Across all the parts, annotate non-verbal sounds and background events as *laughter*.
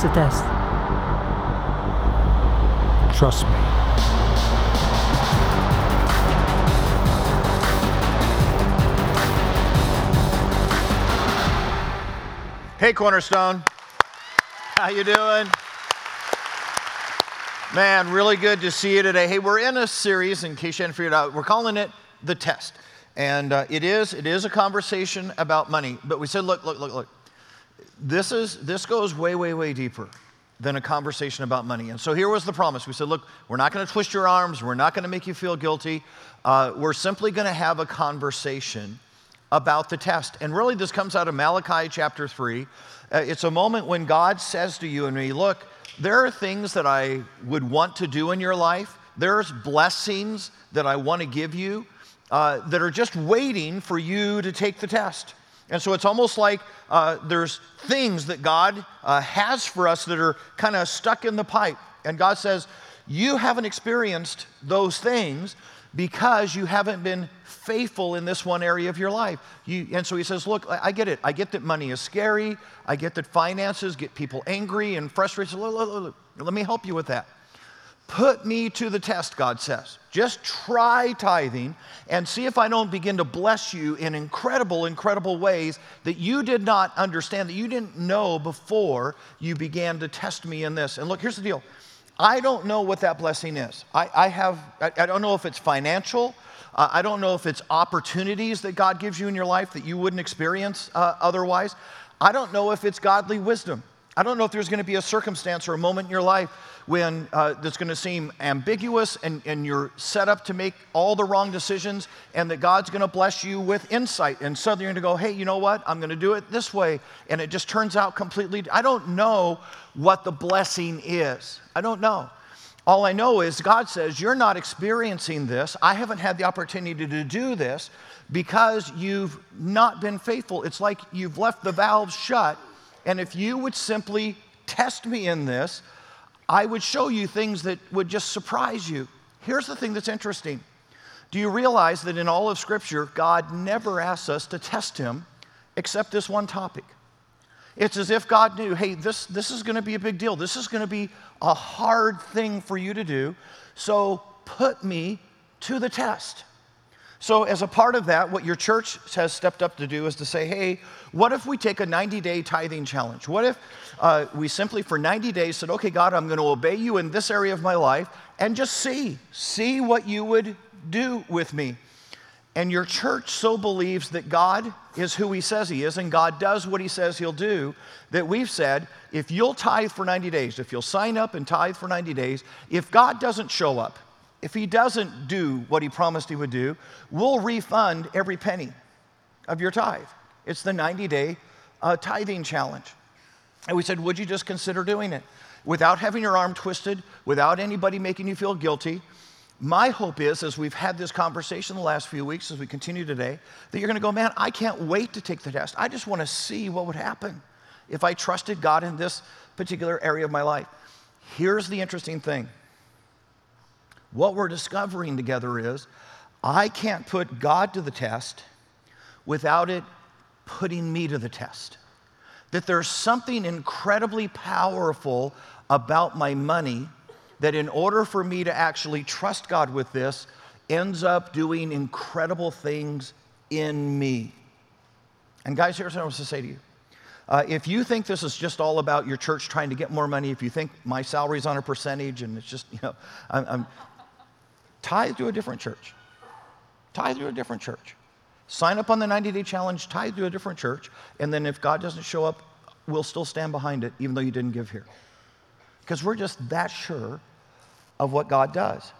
Is this test? Trust me. Hey, Cornerstone. How you doing? Man, really good to see you today. Hey, we're in a series, in case you hadn't figured out, we're calling it The Test. And uh, it is, it is a conversation about money. But we said, look, look, look, look. This, is, this goes way, way, way deeper than a conversation about money. And so here was the promise. We said, look, we're not going to twist your arms. We're not going to make you feel guilty. Uh, we're simply going to have a conversation about the test. And really, this comes out of Malachi chapter 3. Uh, it's a moment when God says to you and me, Look, there are things that I would want to do in your life, there's blessings that I want to give you uh, that are just waiting for you to take the test. And so it's almost like uh, there's things that God uh, has for us that are kind of stuck in the pipe. And God says, You haven't experienced those things because you haven't been faithful in this one area of your life. You, and so he says, Look, I get it. I get that money is scary. I get that finances get people angry and frustrated. Let me help you with that. Put me to the test, God says. Just try tithing and see if I don't begin to bless you in incredible, incredible ways that you did not understand, that you didn't know before you began to test me in this. And look, here's the deal I don't know what that blessing is. I, I have, I, I, don't know if it's financial. Uh, I don't know if it's opportunities that God gives you in your life that you wouldn't experience uh, otherwise. I don't know if it's godly wisdom. I don't know if there's going to be a circumstance or a moment in your life when uh, that's going to seem ambiguous and, and you're set up to make all the wrong decisions, and that God's going to bless you with insight. And suddenly you're going to go, hey, you know what? I'm going to do it this way. And it just turns out completely. I don't know what the blessing is. I don't know. All I know is God says, You're not experiencing this. I haven't had the opportunity to do this because you've not been faithful. It's like you've left the valves shut. And if you would simply test me in this, I would show you things that would just surprise you. Here's the thing that's interesting. Do you realize that in all of Scripture, God never asks us to test Him except this one topic? It's as if God knew, hey, this, this is going to be a big deal. This is going to be a hard thing for you to do. So put me to the test. So, as a part of that, what your church has stepped up to do is to say, hey, what if we take a 90 day tithing challenge? What if uh, we simply, for 90 days, said, okay, God, I'm going to obey you in this area of my life and just see, see what you would do with me. And your church so believes that God is who he says he is and God does what he says he'll do that we've said, if you'll tithe for 90 days, if you'll sign up and tithe for 90 days, if God doesn't show up, if he doesn't do what he promised he would do, we'll refund every penny of your tithe. It's the 90 day uh, tithing challenge. And we said, Would you just consider doing it? Without having your arm twisted, without anybody making you feel guilty. My hope is, as we've had this conversation the last few weeks, as we continue today, that you're going to go, Man, I can't wait to take the test. I just want to see what would happen if I trusted God in this particular area of my life. Here's the interesting thing what we're discovering together is I can't put God to the test without it putting me to the test. That there's something incredibly powerful about my money that, in order for me to actually trust God with this, ends up doing incredible things in me. And, guys, here's what I want to say to you. Uh, if you think this is just all about your church trying to get more money, if you think my salary's on a percentage and it's just, you know, I'm, I'm Tithe to a different church. Tithe to a different church. Sign up on the 90 day challenge, tithe to a different church, and then if God doesn't show up, we'll still stand behind it, even though you didn't give here. Because we're just that sure of what God does.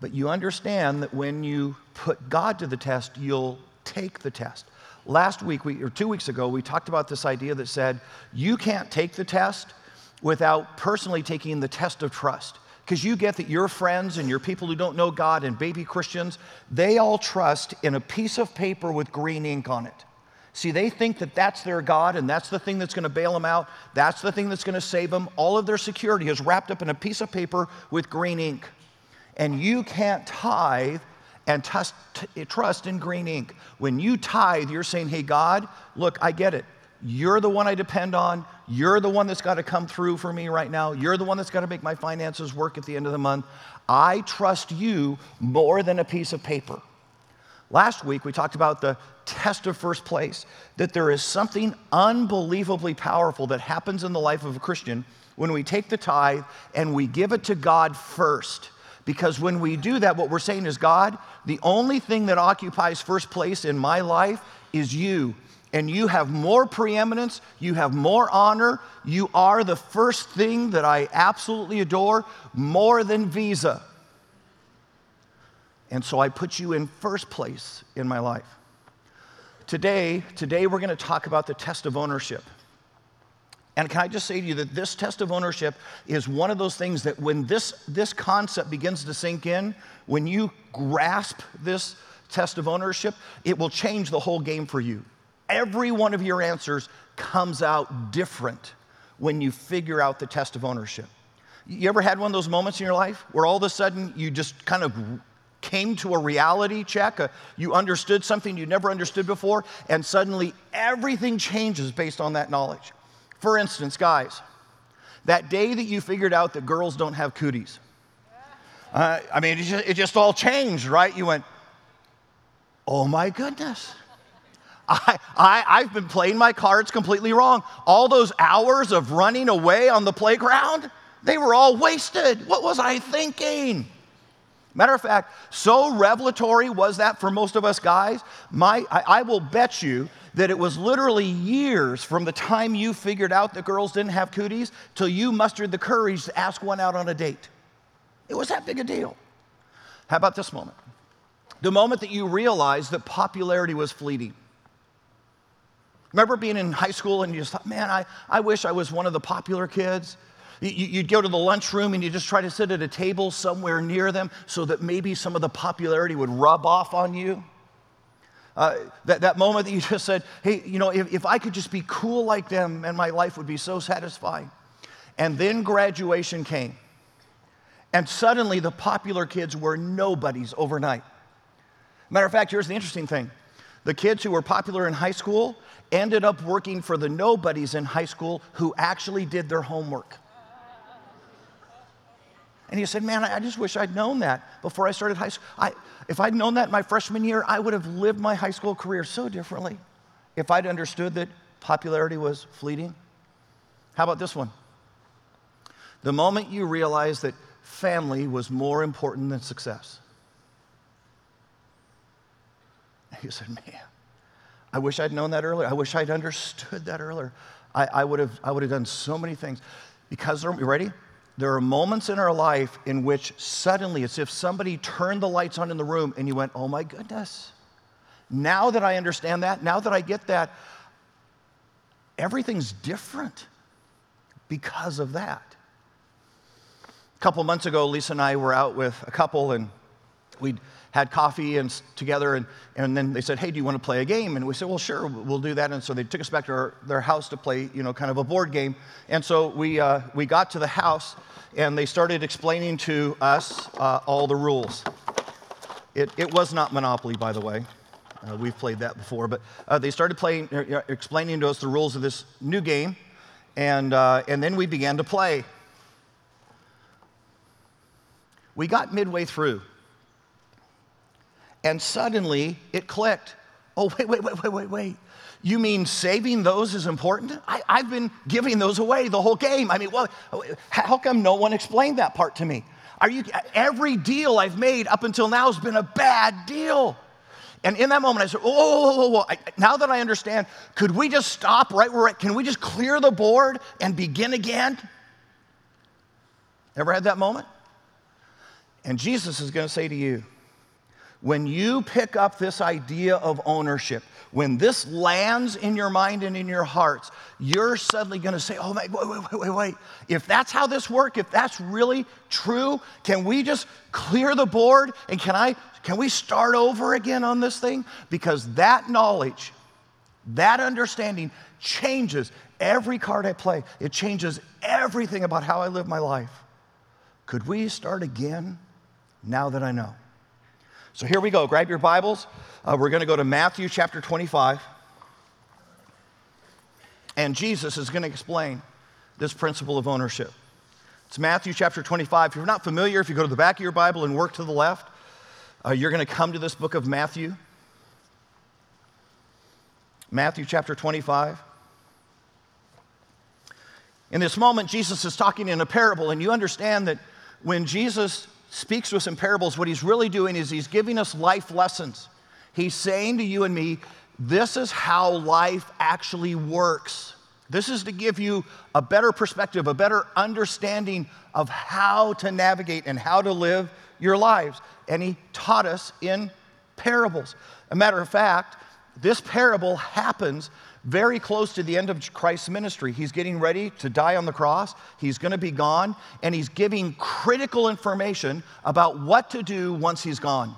But you understand that when you put God to the test, you'll take the test. Last week, we, or two weeks ago, we talked about this idea that said you can't take the test without personally taking the test of trust because you get that your friends and your people who don't know God and baby Christians, they all trust in a piece of paper with green ink on it. See, they think that that's their God and that's the thing that's going to bail them out. That's the thing that's going to save them. All of their security is wrapped up in a piece of paper with green ink. And you can't tithe and trust in green ink. When you tithe, you're saying, hey, God, look, I get it. You're the one I depend on. You're the one that's got to come through for me right now. You're the one that's got to make my finances work at the end of the month. I trust you more than a piece of paper. Last week, we talked about the test of first place, that there is something unbelievably powerful that happens in the life of a Christian when we take the tithe and we give it to God first. Because when we do that, what we're saying is, God, the only thing that occupies first place in my life is you. And you have more preeminence, you have more honor, you are the first thing that I absolutely adore more than Visa. And so I put you in first place in my life. Today, today we're going to talk about the test of ownership. And can I just say to you that this test of ownership is one of those things that when this, this concept begins to sink in, when you grasp this test of ownership, it will change the whole game for you. Every one of your answers comes out different when you figure out the test of ownership. You ever had one of those moments in your life where all of a sudden you just kind of came to a reality check, a, you understood something you never understood before, and suddenly everything changes based on that knowledge? For instance, guys, that day that you figured out that girls don't have cooties, uh, I mean, it just, it just all changed, right? You went, oh my goodness. I, I, I've been playing my cards completely wrong. All those hours of running away on the playground, they were all wasted. What was I thinking? Matter of fact, so revelatory was that for most of us guys, my, I, I will bet you that it was literally years from the time you figured out that girls didn't have cooties till you mustered the courage to ask one out on a date. It was that big a deal. How about this moment? The moment that you realized that popularity was fleeting. Remember being in high school and you just thought, man, I, I wish I was one of the popular kids? You'd go to the lunchroom and you just try to sit at a table somewhere near them so that maybe some of the popularity would rub off on you. Uh, that, that moment that you *laughs* just said, hey, you know, if, if I could just be cool like them and my life would be so satisfying. And then graduation came. And suddenly the popular kids were nobodies overnight. Matter of fact, here's the interesting thing the kids who were popular in high school ended up working for the nobodies in high school who actually did their homework. And he said, Man, I just wish I'd known that before I started high school. I, if I'd known that my freshman year, I would have lived my high school career so differently if I'd understood that popularity was fleeting. How about this one? The moment you realize that family was more important than success. *laughs* He said, Man, I wish I'd known that earlier. I wish I'd understood that earlier. I, I, would, have, I would have done so many things. Because, you ready? There are moments in our life in which suddenly it's if somebody turned the lights on in the room and you went, oh my goodness. Now that I understand that, now that I get that, everything's different because of that. A couple months ago, Lisa and I were out with a couple and we'd had coffee and together, and, and then they said, "Hey, do you want to play a game?" And we said, "Well, sure, we'll do that." And so they took us back to our, their house to play, you know, kind of a board game. And so we uh, we got to the house, and they started explaining to us uh, all the rules. It, it was not Monopoly, by the way. Uh, we've played that before, but uh, they started playing, uh, explaining to us the rules of this new game, and uh, and then we began to play. We got midway through and suddenly it clicked. Oh, wait, wait, wait, wait, wait, wait. You mean saving those is important? I, have been giving those away the whole game. I mean, well, how come no one explained that part to me? Are you, every deal I've made up until now has been a bad deal. And in that moment, I said, oh, whoa, I, now that I understand, could we just stop right where, can we just clear the board and begin again? Ever had that moment? And Jesus is going to say to you, when you pick up this idea of ownership, when this lands in your mind and in your hearts, you're suddenly going to say, Oh, wait, wait, wait, wait, wait. If that's how this works, if that's really true, can we just clear the board and can I can we start over again on this thing? Because that knowledge, that understanding changes every card I play. It changes everything about how I live my life. Could we start again now that I know? So here we go. Grab your Bibles. Uh, we're going to go to Matthew chapter 25. And Jesus is going to explain this principle of ownership. It's Matthew chapter 25. If you're not familiar, if you go to the back of your Bible and work to the left, uh, you're going to come to this book of Matthew. Matthew chapter 25. In this moment, Jesus is talking in a parable, and you understand that when Jesus speaks to us in parables, what he's really doing is he's giving us life lessons. He's saying to you and me, this is how life actually works. This is to give you a better perspective, a better understanding of how to navigate and how to live your lives. And he taught us in parables. A matter of fact, this parable happens very close to the end of Christ's ministry. He's getting ready to die on the cross, he's going to be gone, and he's giving critical information about what to do once he's gone.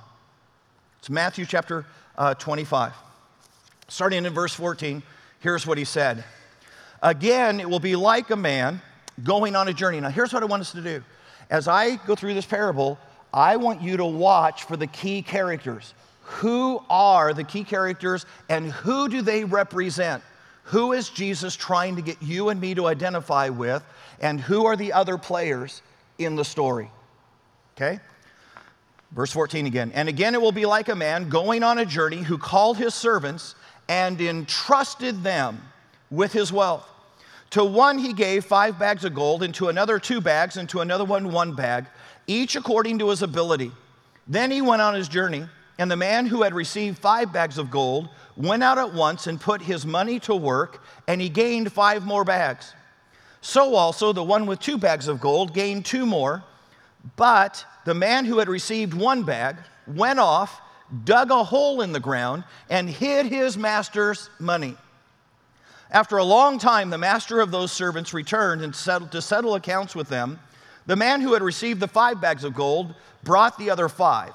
It's Matthew chapter uh, 25. Starting in verse 14, here's what he said Again, it will be like a man going on a journey. Now, here's what I want us to do. As I go through this parable, I want you to watch for the key characters. Who are the key characters and who do they represent? Who is Jesus trying to get you and me to identify with? And who are the other players in the story? Okay? Verse 14 again. And again, it will be like a man going on a journey who called his servants and entrusted them with his wealth. To one he gave five bags of gold, and to another two bags, and to another one one bag, each according to his ability. Then he went on his journey. And the man who had received five bags of gold went out at once and put his money to work, and he gained five more bags. So also the one with two bags of gold gained two more. But the man who had received one bag went off, dug a hole in the ground, and hid his master's money. After a long time, the master of those servants returned and settled, to settle accounts with them. The man who had received the five bags of gold brought the other five.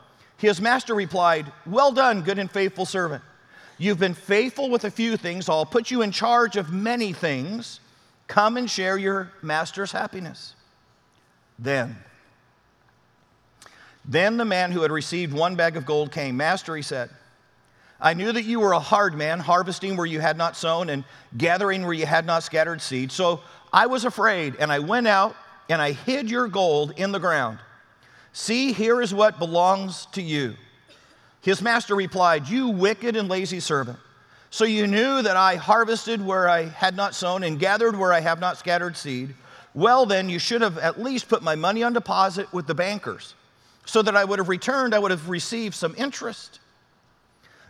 His master replied, Well done, good and faithful servant. You've been faithful with a few things. I'll put you in charge of many things. Come and share your master's happiness. Then, then the man who had received one bag of gold came. Master, he said, I knew that you were a hard man, harvesting where you had not sown and gathering where you had not scattered seed. So I was afraid, and I went out and I hid your gold in the ground. See, here is what belongs to you. His master replied, You wicked and lazy servant. So you knew that I harvested where I had not sown and gathered where I have not scattered seed. Well, then, you should have at least put my money on deposit with the bankers, so that I would have returned, I would have received some interest.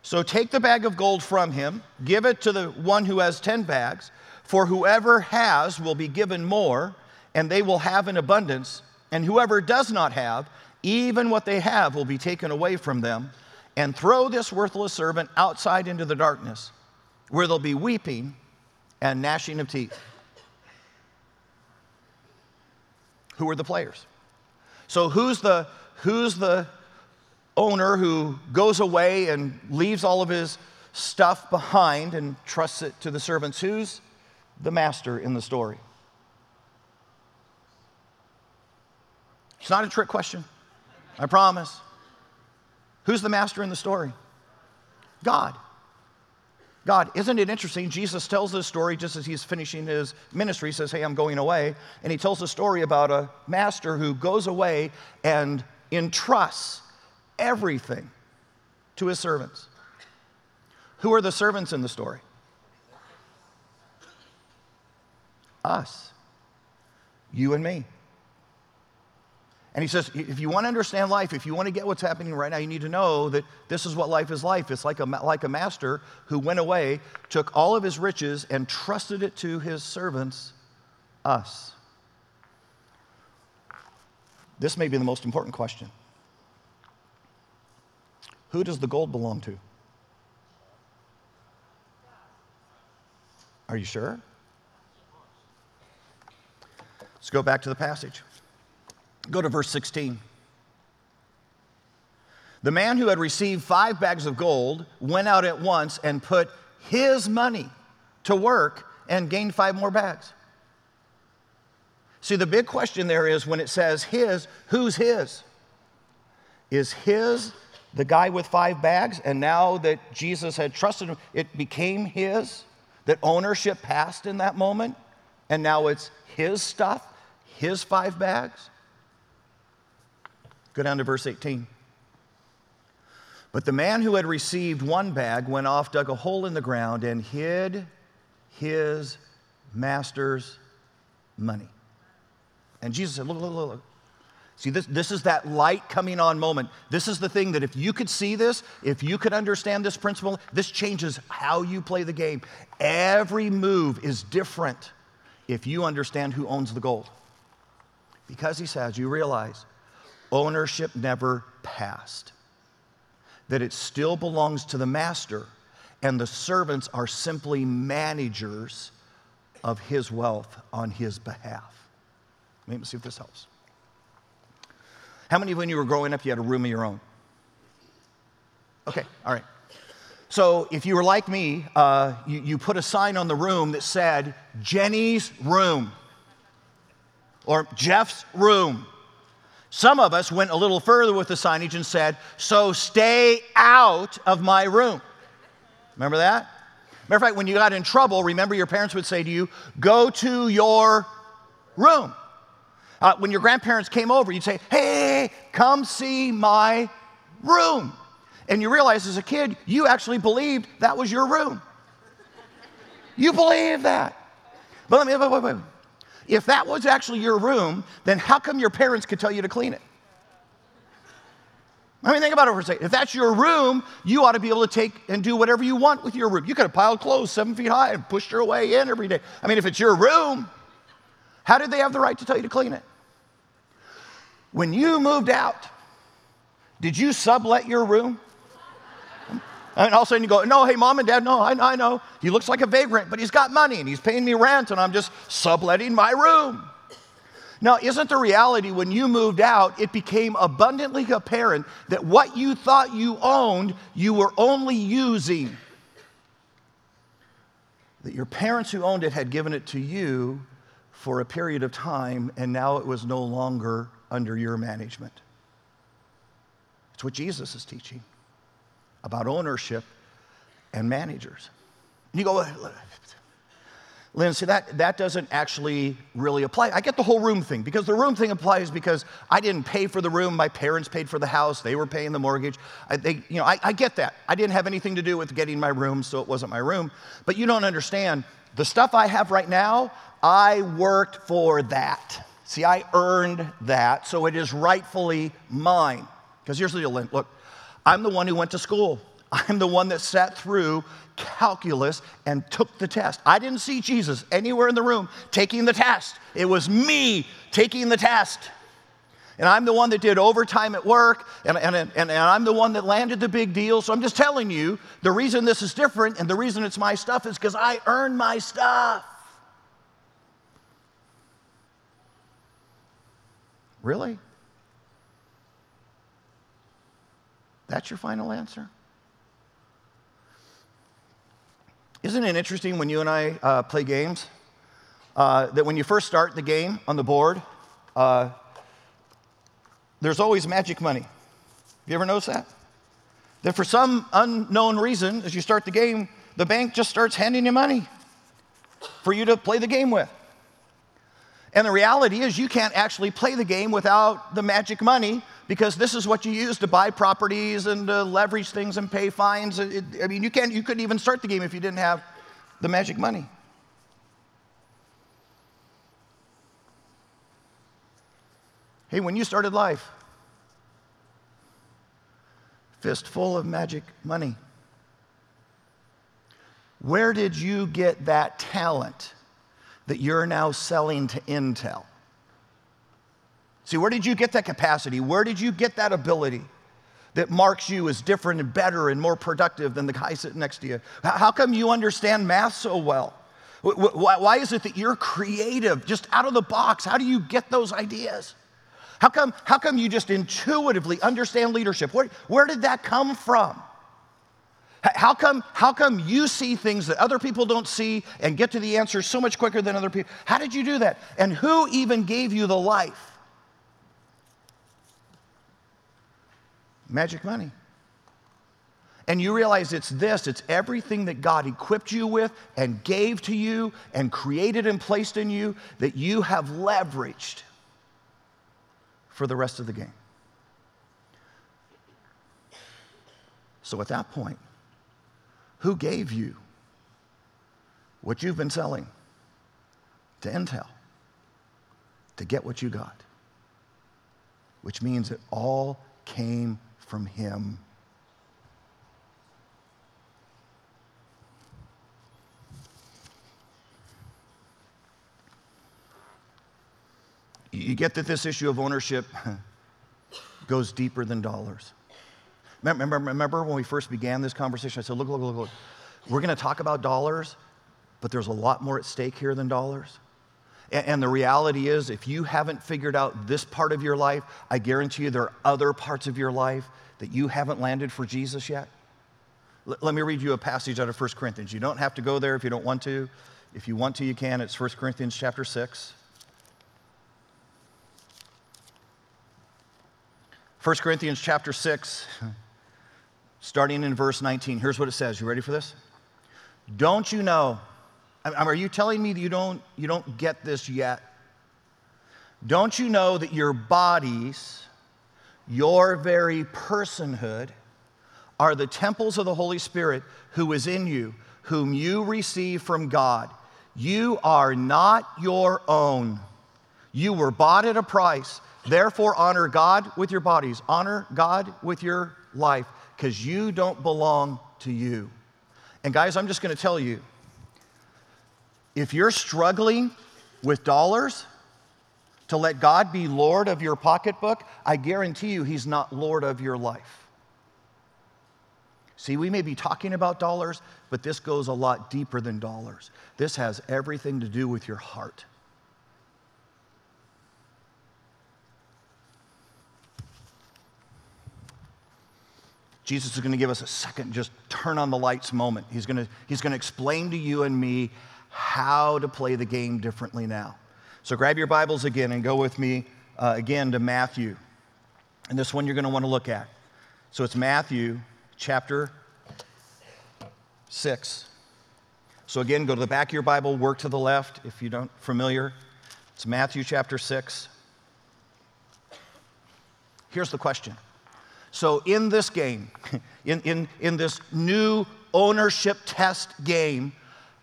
So take the bag of gold from him, give it to the one who has 10 bags, for whoever has will be given more, and they will have in abundance and whoever does not have, even what they have will be taken away from them. And throw this worthless servant outside into the darkness, where there'll be weeping and gnashing of teeth. Who are the players? So, who's the, who's the owner who goes away and leaves all of his stuff behind and trusts it to the servants? Who's the master in the story? It's not a trick question. I promise. Who's the master in the story? God. God. Isn't it interesting? Jesus tells this story just as he's finishing his ministry. He says, Hey, I'm going away. And he tells a story about a master who goes away and entrusts everything to his servants. Who are the servants in the story? Us. You and me. And he says, if you want to understand life, if you want to get what's happening right now, you need to know that this is what life is like. It's like a, like a master who went away, took all of his riches, and trusted it to his servants, us. This may be the most important question Who does the gold belong to? Are you sure? Let's go back to the passage. Go to verse 16. The man who had received five bags of gold went out at once and put his money to work and gained five more bags. See, the big question there is when it says his, who's his? Is his the guy with five bags? And now that Jesus had trusted him, it became his? That ownership passed in that moment? And now it's his stuff, his five bags? Go down to verse 18. But the man who had received one bag went off, dug a hole in the ground, and hid his master's money. And Jesus said, Look, look, look, look. See, this, this is that light coming on moment. This is the thing that if you could see this, if you could understand this principle, this changes how you play the game. Every move is different if you understand who owns the gold. Because he says, you realize ownership never passed, that it still belongs to the master, and the servants are simply managers of his wealth on his behalf. Let me see if this helps. How many of when you were growing up, you had a room of your own? Okay, all right. So if you were like me, uh, you, you put a sign on the room that said, Jenny's room or Jeff's room. Some of us went a little further with the signage and said, So stay out of my room. Remember that? Matter of fact, when you got in trouble, remember your parents would say to you, Go to your room. Uh, when your grandparents came over, you'd say, Hey, come see my room. And you realize as a kid, you actually believed that was your room. You believed that. But let me, wait, wait, wait. If that was actually your room, then how come your parents could tell you to clean it? I mean, think about it for a second. If that's your room, you ought to be able to take and do whatever you want with your room. You could have piled clothes seven feet high and pushed your way in every day. I mean, if it's your room, how did they have the right to tell you to clean it? When you moved out, did you sublet your room? And all of a sudden you go, no, hey, mom and dad, no, I, I know. He looks like a vagrant, but he's got money and he's paying me rent and I'm just subletting my room. Now, isn't the reality when you moved out, it became abundantly apparent that what you thought you owned, you were only using? That your parents who owned it had given it to you for a period of time and now it was no longer under your management. It's what Jesus is teaching about ownership and managers. And you go, Lynn, see, that, that doesn't actually really apply. I get the whole room thing because the room thing applies because I didn't pay for the room. My parents paid for the house. They were paying the mortgage. I, they, you know, I, I get that. I didn't have anything to do with getting my room, so it wasn't my room. But you don't understand. The stuff I have right now, I worked for that. See, I earned that, so it is rightfully mine. Because here's the deal, Lynn. Look, I'm the one who went to school. I'm the one that sat through calculus and took the test. I didn't see Jesus anywhere in the room taking the test. It was me taking the test. And I'm the one that did overtime at work, and, and, and, and, I'm the one that landed the big deal. So I'm just telling you the reason this is different and the reason it's my stuff is because I earned my stuff. Really? That's your final answer? Isn't it interesting when you and I uh, play games? Uh, that when you first start the game on the board, uh, there's always magic money. Have you ever noticed that? That for some unknown reason, as you start the game, the bank just starts handing you money for you to play the game with. And the reality is, you can't actually play the game without the magic money because this is what you use to buy properties and to leverage things and pay fines. It, I mean, you, can't, you couldn't even start the game if you didn't have the magic money. Hey, when you started life, fistful of magic money. Where did you get that talent? that you're now selling to Intel. See, where did you get that capacity? Where did you get that ability that marks you as different and better and more productive than the guy sitting next to you? How come you understand math so well? Why is it that you're creative, just out of the box? How do you get those ideas? How come, how come you just intuitively understand leadership? Where, where did that come from? How come, how come you see things that other people don't see and get to the answer so much quicker than other people? How did you do that? And who even gave you the life? Magic money. And you realize it's this it's everything that God equipped you with and gave to you and created and placed in you that you have leveraged for the rest of the game. So at that point, who gave you what you've been selling to Intel to get what you got? Which means it all came from Him. You get that this issue of ownership *laughs* goes deeper than dollars. Remember, remember when we first began this conversation? I said, look, look, look, look. We're going to talk about dollars, but there's a lot more at stake here than dollars. And, the reality is, if you haven't figured out this part of your life, I guarantee you there are other parts of your life that you haven't landed for Jesus yet. Let me read you a passage out of 1 Corinthians. You don't have to go there if you don't want to. If you want to, you can. It's 1 Corinthians chapter 6. 1 Corinthians chapter 6 starting in verse 19. Here's what it says. You ready for this? Don't you know? Are you telling me that you don't, you don't get this yet? Don't you know that your bodies, your very personhood, are the temples of the Holy Spirit who is in you, whom you receive from God? You are not your own. You were bought at a price. Therefore, honor God with your bodies, honor God with your life because you don't belong to you. And guys, I'm just going to tell you if you're struggling with dollars to let God be Lord of your pocketbook, I guarantee you He's not Lord of your life. See, we may be talking about dollars, but this goes a lot deeper than dollars. This has everything to do with your heart. Jesus is going to give us a second, just turn on the lights moment. He's going to, he's going to explain to you and me how to play the game differently now. So grab your Bibles again and go with me uh, again to Matthew. And this one you're going to want to look at. So it's Matthew chapter 6. So again, go to the back of your Bible, work to the left if you don't familiar. It's Matthew chapter 6. Here's the question. So, in this game, *laughs* in, in, in this new ownership test game,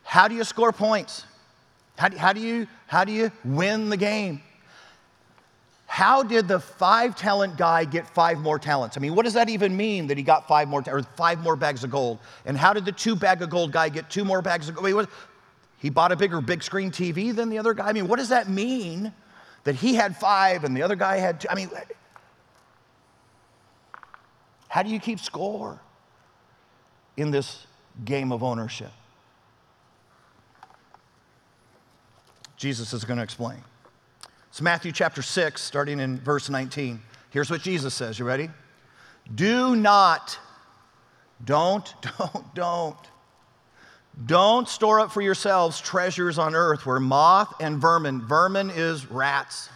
how do you score points? How do, how, do you, how do you win the game? How did the five talent guy get five more talents? I mean, what does that even mean that he got five more, or five more bags of gold? And how did the two bag of gold guy get two more bags of gold? Wait, what, he bought a bigger big screen TV than the other guy? I mean, what does that mean that he had five and the other guy had two? I mean, how do you keep score in this game of ownership? Jesus is going to explain. It's Matthew chapter 6, starting in verse 19. Here's what Jesus says. You ready? Do not, don't, *laughs* don't, don't, don't store up for yourselves treasures on earth where moth and vermin, vermin is rats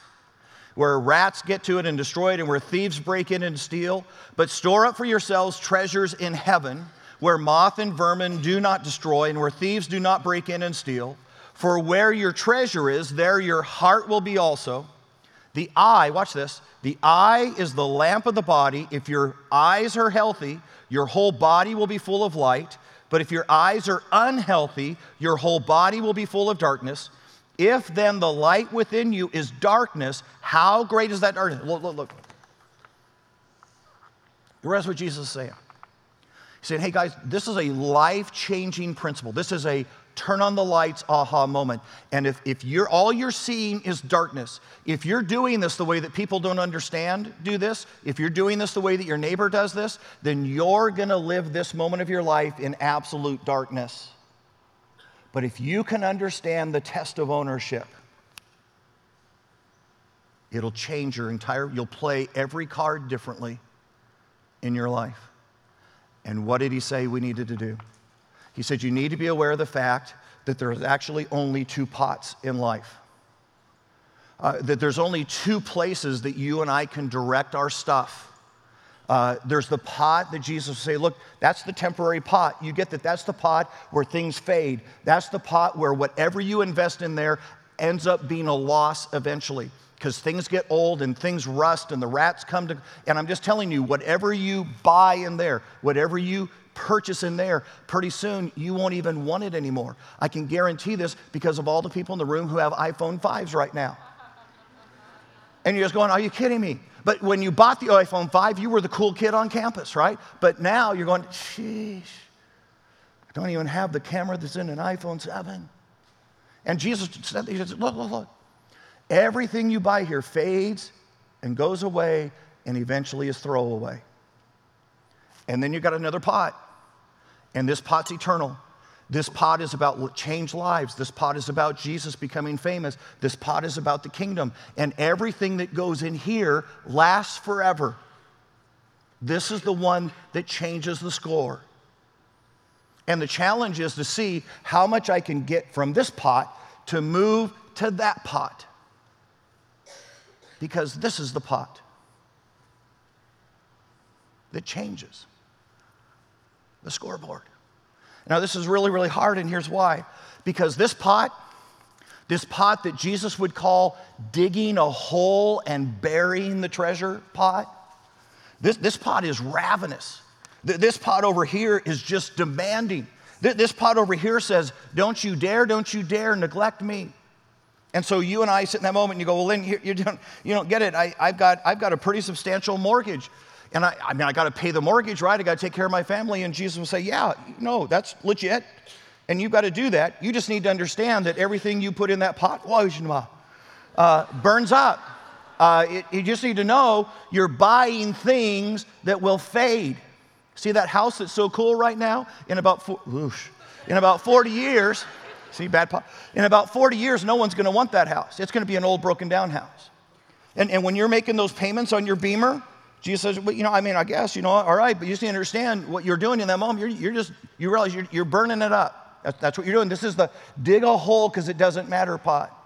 where rats get to it and destroy it, and where thieves break in and steal. But store up for yourselves treasures in heaven, where moth and vermin do not destroy, and where thieves do not break in and steal. For where your treasure is, there your heart will be also. The eye, watch this, the eye is the lamp of the body. If your eyes are healthy, your whole body will be full of light. But if your eyes are unhealthy, your whole body will be full of darkness. If then the light within you is darkness, how great is that darkness? Look, look, look. That's what Jesus is saying. He's saying, hey guys, this is a life changing principle. This is a turn on the lights aha moment. And if, if you're all you're seeing is darkness, if you're doing this the way that people don't understand do this, if you're doing this the way that your neighbor does this, then you're gonna live this moment of your life in absolute darkness. But if you can understand the test of ownership, it'll change your entire, you'll play every card differently in your life. And what did he say we needed to do? He said, You need to be aware of the fact that there's actually only two pots in life. Uh, that there's only two places that you and I can direct our stuff. Uh, there's the pot that Jesus say, look, that's the temporary pot. You get that that's the pot where things fade. That's the pot where whatever you invest in there ends up being a loss eventually because things get old and things rust and the rats come to. And I'm just telling you, whatever you buy in there, whatever you purchase in there, pretty soon you won't even want it anymore. I can guarantee this because of all the people in the room who have iPhone 5s right now. And you're just going, Are you kidding me? But when you bought the iPhone 5, you were the cool kid on campus, right? But now you're going, sheesh, I don't even have the camera that's in an iPhone 7. And Jesus said, He says, Look, look, look. Everything you buy here fades and goes away and eventually is throwaway. And then you've got another pot, and this pot's eternal. This pot is about change lives. This pot is about Jesus becoming famous. This pot is about the kingdom. And everything that goes in here lasts forever. This is the one that changes the score. And the challenge is to see how much I can get from this pot to move to that pot. Because this is the pot that changes the scoreboard. Now, this is really, really hard, and here's why. Because this pot, this pot that Jesus would call digging a hole and burying the treasure pot, this, this pot is ravenous. This pot over here is just demanding. This pot over here says, Don't you dare, don't you dare neglect me. And so you and I sit in that moment and you go, Well, Lynn, you, you, don't, you don't get it. I, have got, I've got a pretty substantial mortgage. And I, I mean, I got to pay the mortgage, right? I got to take care of my family. And Jesus will say, Yeah, no, that's legit. And you've got to do that. You just need to understand that everything you put in that pot uh, burns up. Uh, it, you just need to know you're buying things that will fade. See that house that's so cool right now? In about, four, in about 40 years, see, bad pot. In about 40 years, no one's going to want that house. It's going to be an old, broken down house. And, and when you're making those payments on your beamer, Jesus says, well, you know, I mean, I guess, you know, all right, but you just need to understand what you're doing in that moment. You're, you're just, you realize you're, you're burning it up. That's, that's what you're doing. This is the dig a hole because it doesn't matter pot.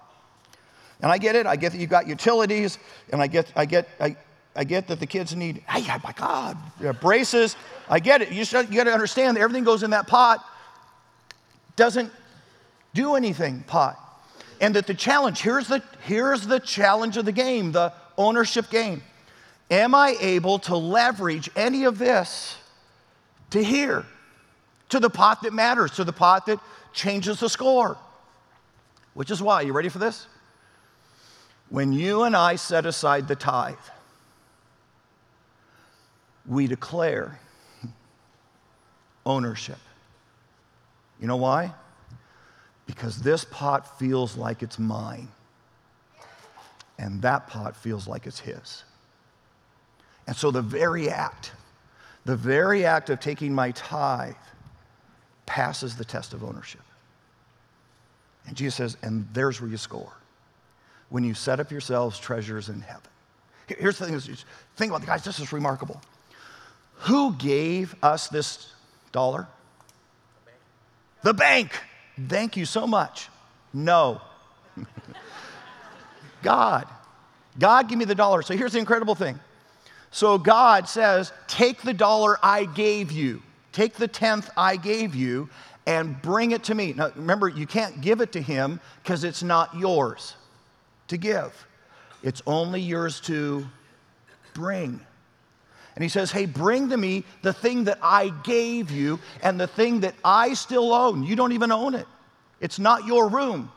And I get it. I get that you've got utilities, and I get, I get, I, I get that the kids need, hey, oh my God, uh, braces. I get it. You, just, you got to understand that everything goes in that pot doesn't do anything, pot. And that the challenge, here's the, here's the challenge of the game, the ownership game. Am I able to leverage any of this to here, to the pot that matters, to the pot that changes the score? Which is why, you ready for this? When you and I set aside the tithe, we declare ownership. You know why? Because this pot feels like it's mine, and that pot feels like it's his. And so the very act, the very act of taking my tithe passes the test of ownership. And Jesus says, and there's where you score. When you set up yourselves treasures in heaven. Here's the thing, think about the guys, this is remarkable. Who gave us this dollar? The bank. The bank. Thank you so much. No. *laughs* God. God give me the dollar. So here's the incredible thing. So God says, Take the dollar I gave you, take the tenth I gave you, and bring it to me. Now, remember, you can't give it to him because it's not yours to give, it's only yours to bring. And he says, Hey, bring to me the thing that I gave you and the thing that I still own. You don't even own it, it's not your room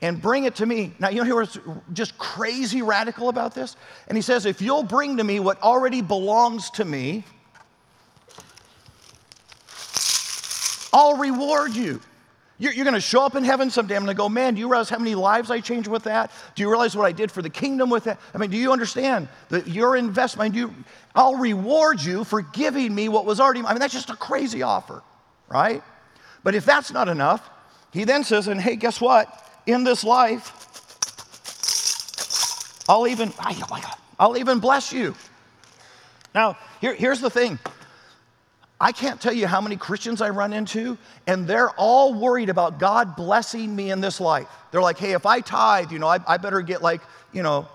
and bring it to me. Now, you know what's just crazy radical about this? And he says, If you'll bring to me what already belongs to me, I'll reward you. You're, you're going to show up in heaven someday. I'm going to go, man, do you realize how many lives I changed with that? Do you realize what I did for the kingdom with that? I mean, do you understand that your investment, you, I'll reward you for giving me what was already, I mean, that's just a crazy offer, right? But if that's not enough, he then says, and hey, guess what? In this life, I'll even, oh I'll even bless you. Now, here, here's the thing. I can't tell you how many Christians I run into, and they're all worried about God blessing me in this life. They're like, hey, if I tithe, you know, I, I better get like, you know,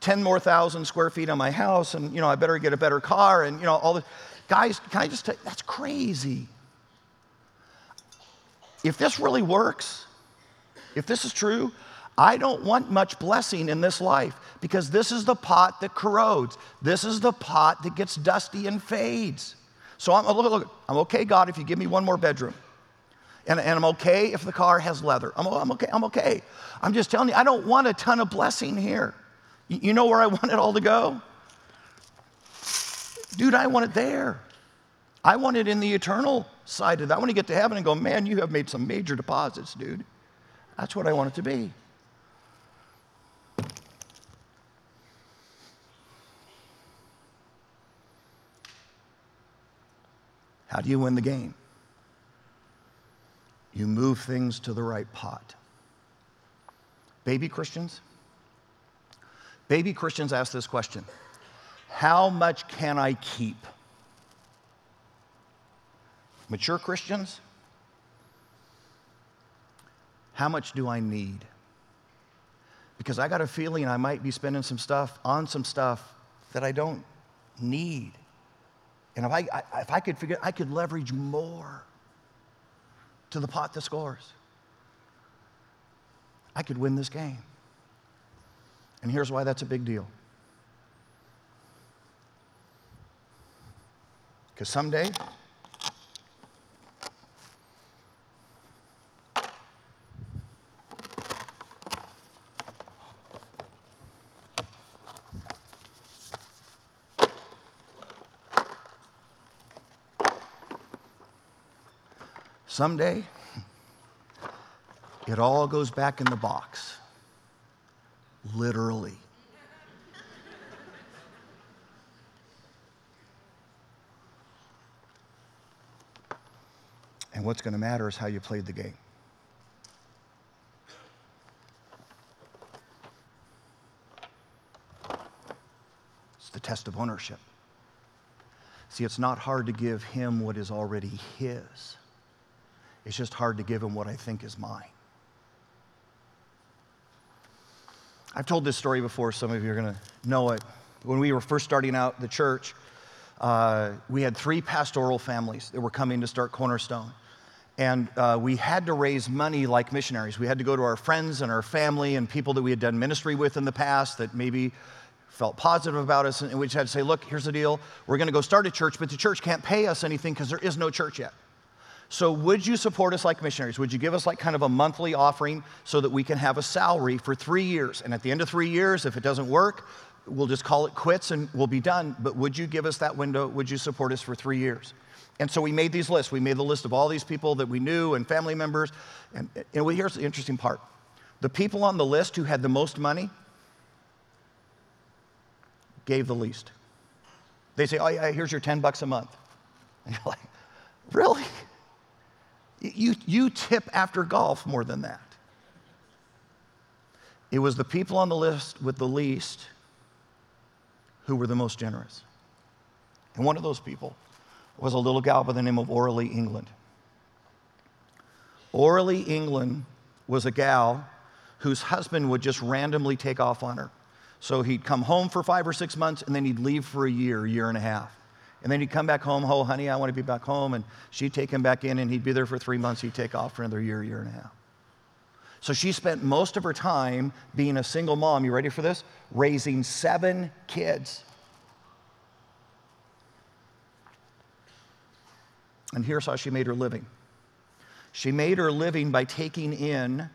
10 more thousand square feet on my house, and, you know, I better get a better car, and, you know, all this. Guys, can I just tell you, that's crazy. If this really works, if this is true, I don't want much blessing in this life because this is the pot that corrodes. This is the pot that gets dusty and fades. So I'm, look, look, I'm okay, God, if you give me one more bedroom. And, and I'm okay if the car has leather. I'm, I'm, okay, I'm okay. I'm just telling you, I don't want a ton of blessing here. You, you know where I *laughs* want it all to go? Dude, I want it there. I want it in the eternal side of that. I want to get to heaven and go, man, you have made some major deposits, dude. That's what I want it to be. How do you win the game? You move things to the right pot. Baby Christians? Baby Christians ask this question How much can I keep? Mature Christians? How much do I need? Because I got a feeling I might be spending some stuff on some stuff that I don't need. And if I, I, if I could figure, I could leverage more to the pot that scores. I could win this game. And here's why that's a big deal. Because someday, Someday, it all goes back in the box, literally. And what's going to matter is how you played the game. It's the test of ownership. See, it's not hard to give him what is already his. It's just hard to give him what I think is mine. I've told this story before, some of you are going to know it. When we were first starting out the church, uh, we had three pastoral families that were coming to start Cornerstone. And uh, we had to raise money like missionaries. We had to go to our friends and our family and people that we had done ministry with in the past that maybe felt positive about us. And we just had to say, look, here's the deal. We're going to go start a church, but the church can't pay us anything because there is no church yet. So, would you support us like missionaries? Would you give us like kind of a monthly offering so that we can have a salary for three years? And at the end of three years, if it doesn't work, we'll just call it quits and we'll be done. But would you give us that window? Would you support us for three years? And so we made these lists. We made the list of all these people that we knew and family members. And, and here's the interesting part the people on the list who had the most money gave the least. They say, Oh, yeah, here's your 10 bucks a month. *laughs* And you're like, Really? You, you tip after golf more than that. It was the people on the list with the least who were the most generous. And one of those people was a little gal by the name of Orly England. Orly England was a gal whose husband would just randomly take off on her. So he'd come home for five or six months and then he'd leave for a year, year and a half. And then he'd come back home, oh, honey, I want to be back home. And she'd take him back in, and he'd be there for three months. He'd take off for another year, year and a half. So she spent most of her time being a single mom. You ready for this? Raising seven kids. And here's how she made her living she made her living by taking in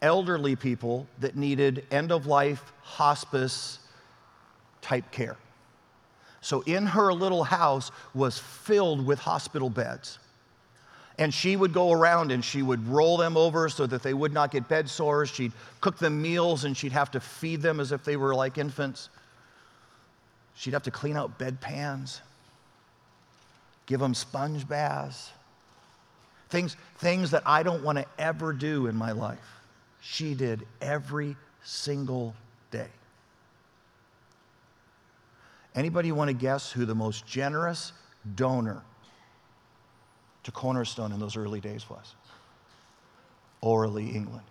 elderly people that needed end of life hospice type care. So in her little house was filled with hospital beds. And she would go around and she would roll them over so that they would not get bed sores. She'd cook them meals and she'd have to feed them as if they were like infants. She'd have to clean out bedpans, give them sponge baths. Things, things that I don't want to ever do in my life. She did every single day. Anybody want to guess who the most generous donor to Cornerstone in those early days was? Orly, England.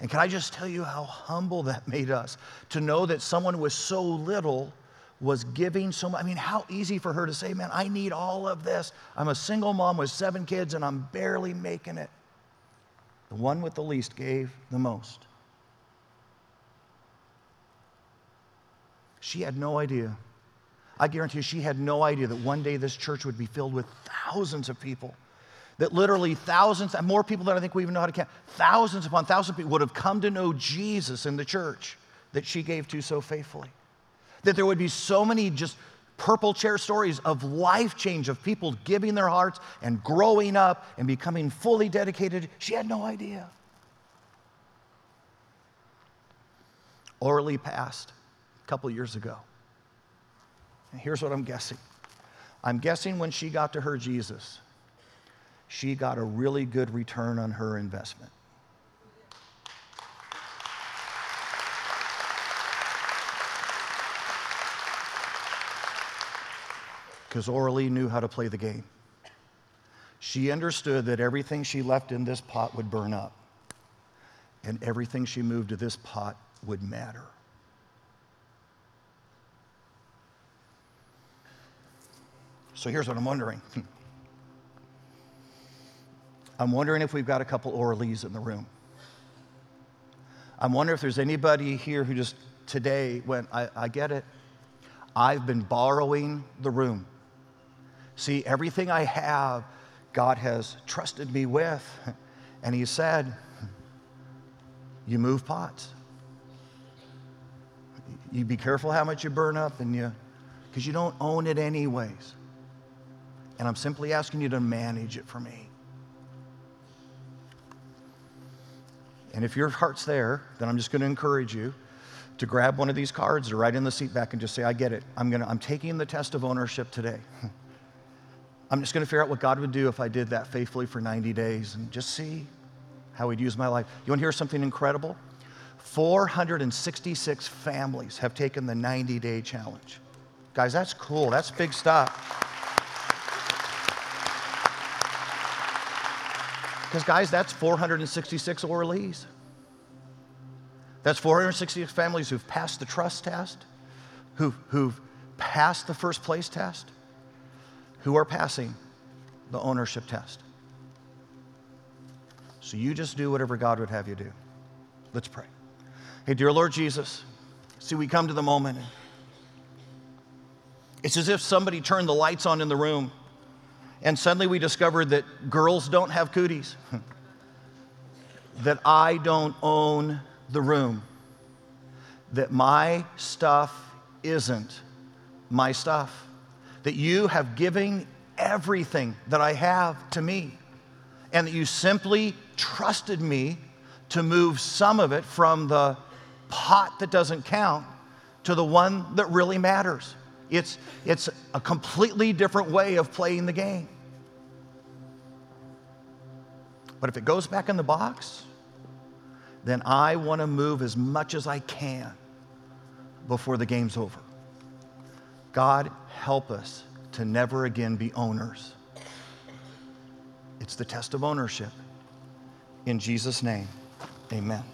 And can I just tell you how humble that made us to know that someone with so little was giving so much. I mean, how easy for her to say, Man, I need all of this. I'm a single mom with seven kids and I'm barely making it. The one with the least gave the most. She had no idea. I guarantee you, she had no idea that one day this church would be filled with thousands of people. That literally thousands, and more people than I think we even know how to count, thousands upon thousands of people would have come to know Jesus in the church that she gave to so faithfully. That there would be so many just purple chair stories of life change, of people giving their hearts and growing up and becoming fully dedicated. She had no idea. Orly passed couple years ago. And here's what I'm guessing I'm guessing when she got to her Jesus, she got a really good return on her investment. Because Orly knew how to play the game. She understood that everything she left in this pot would burn up, and everything she moved to this pot would matter. So here's what I'm wondering. *laughs* I'm wondering if we've got a couple Orleys in the room. I'm wondering if there's anybody here who just today went, I, I get it. I've been borrowing the room. See, everything I have, God has trusted me with. *laughs* And He said, You move pots. You be careful how much you burn up, and you, because you don't own it anyways and I'm simply asking you to manage it for me. And if your heart's there, then I'm just going to encourage you to grab one of these cards or write in the seat back and just say, I get it. I'm, gonna, I'm taking the test of ownership today. *laughs* I'm just going to figure out what God would do if I did that faithfully for 90 days and just see how He'd use my life. You want to hear something incredible? 466 families have taken the 90 day challenge. Guys, that's cool. That's big stuff. Because, guys, that's 466 Orleys. That's 466 families who've passed the trust test, who've, who've passed the first place test, who are passing the ownership test. So you just do whatever God would have you do. Let's pray. Hey, dear Lord Jesus, see, we come to the moment. It's as if somebody turned the lights on in the room and suddenly we discovered that girls don't have cooties, *laughs* that I don't own the room, that my stuff isn't my stuff, that you have given everything that I have to me, and that you simply trusted me to move some of it from the pot that doesn't count to the one that really matters. It's, it's a completely different way of playing the game. But if it goes back in the box, then I want to move as much as I can before the game's over. God, help us to never again be owners. It's the test of ownership. In Jesus' name, amen.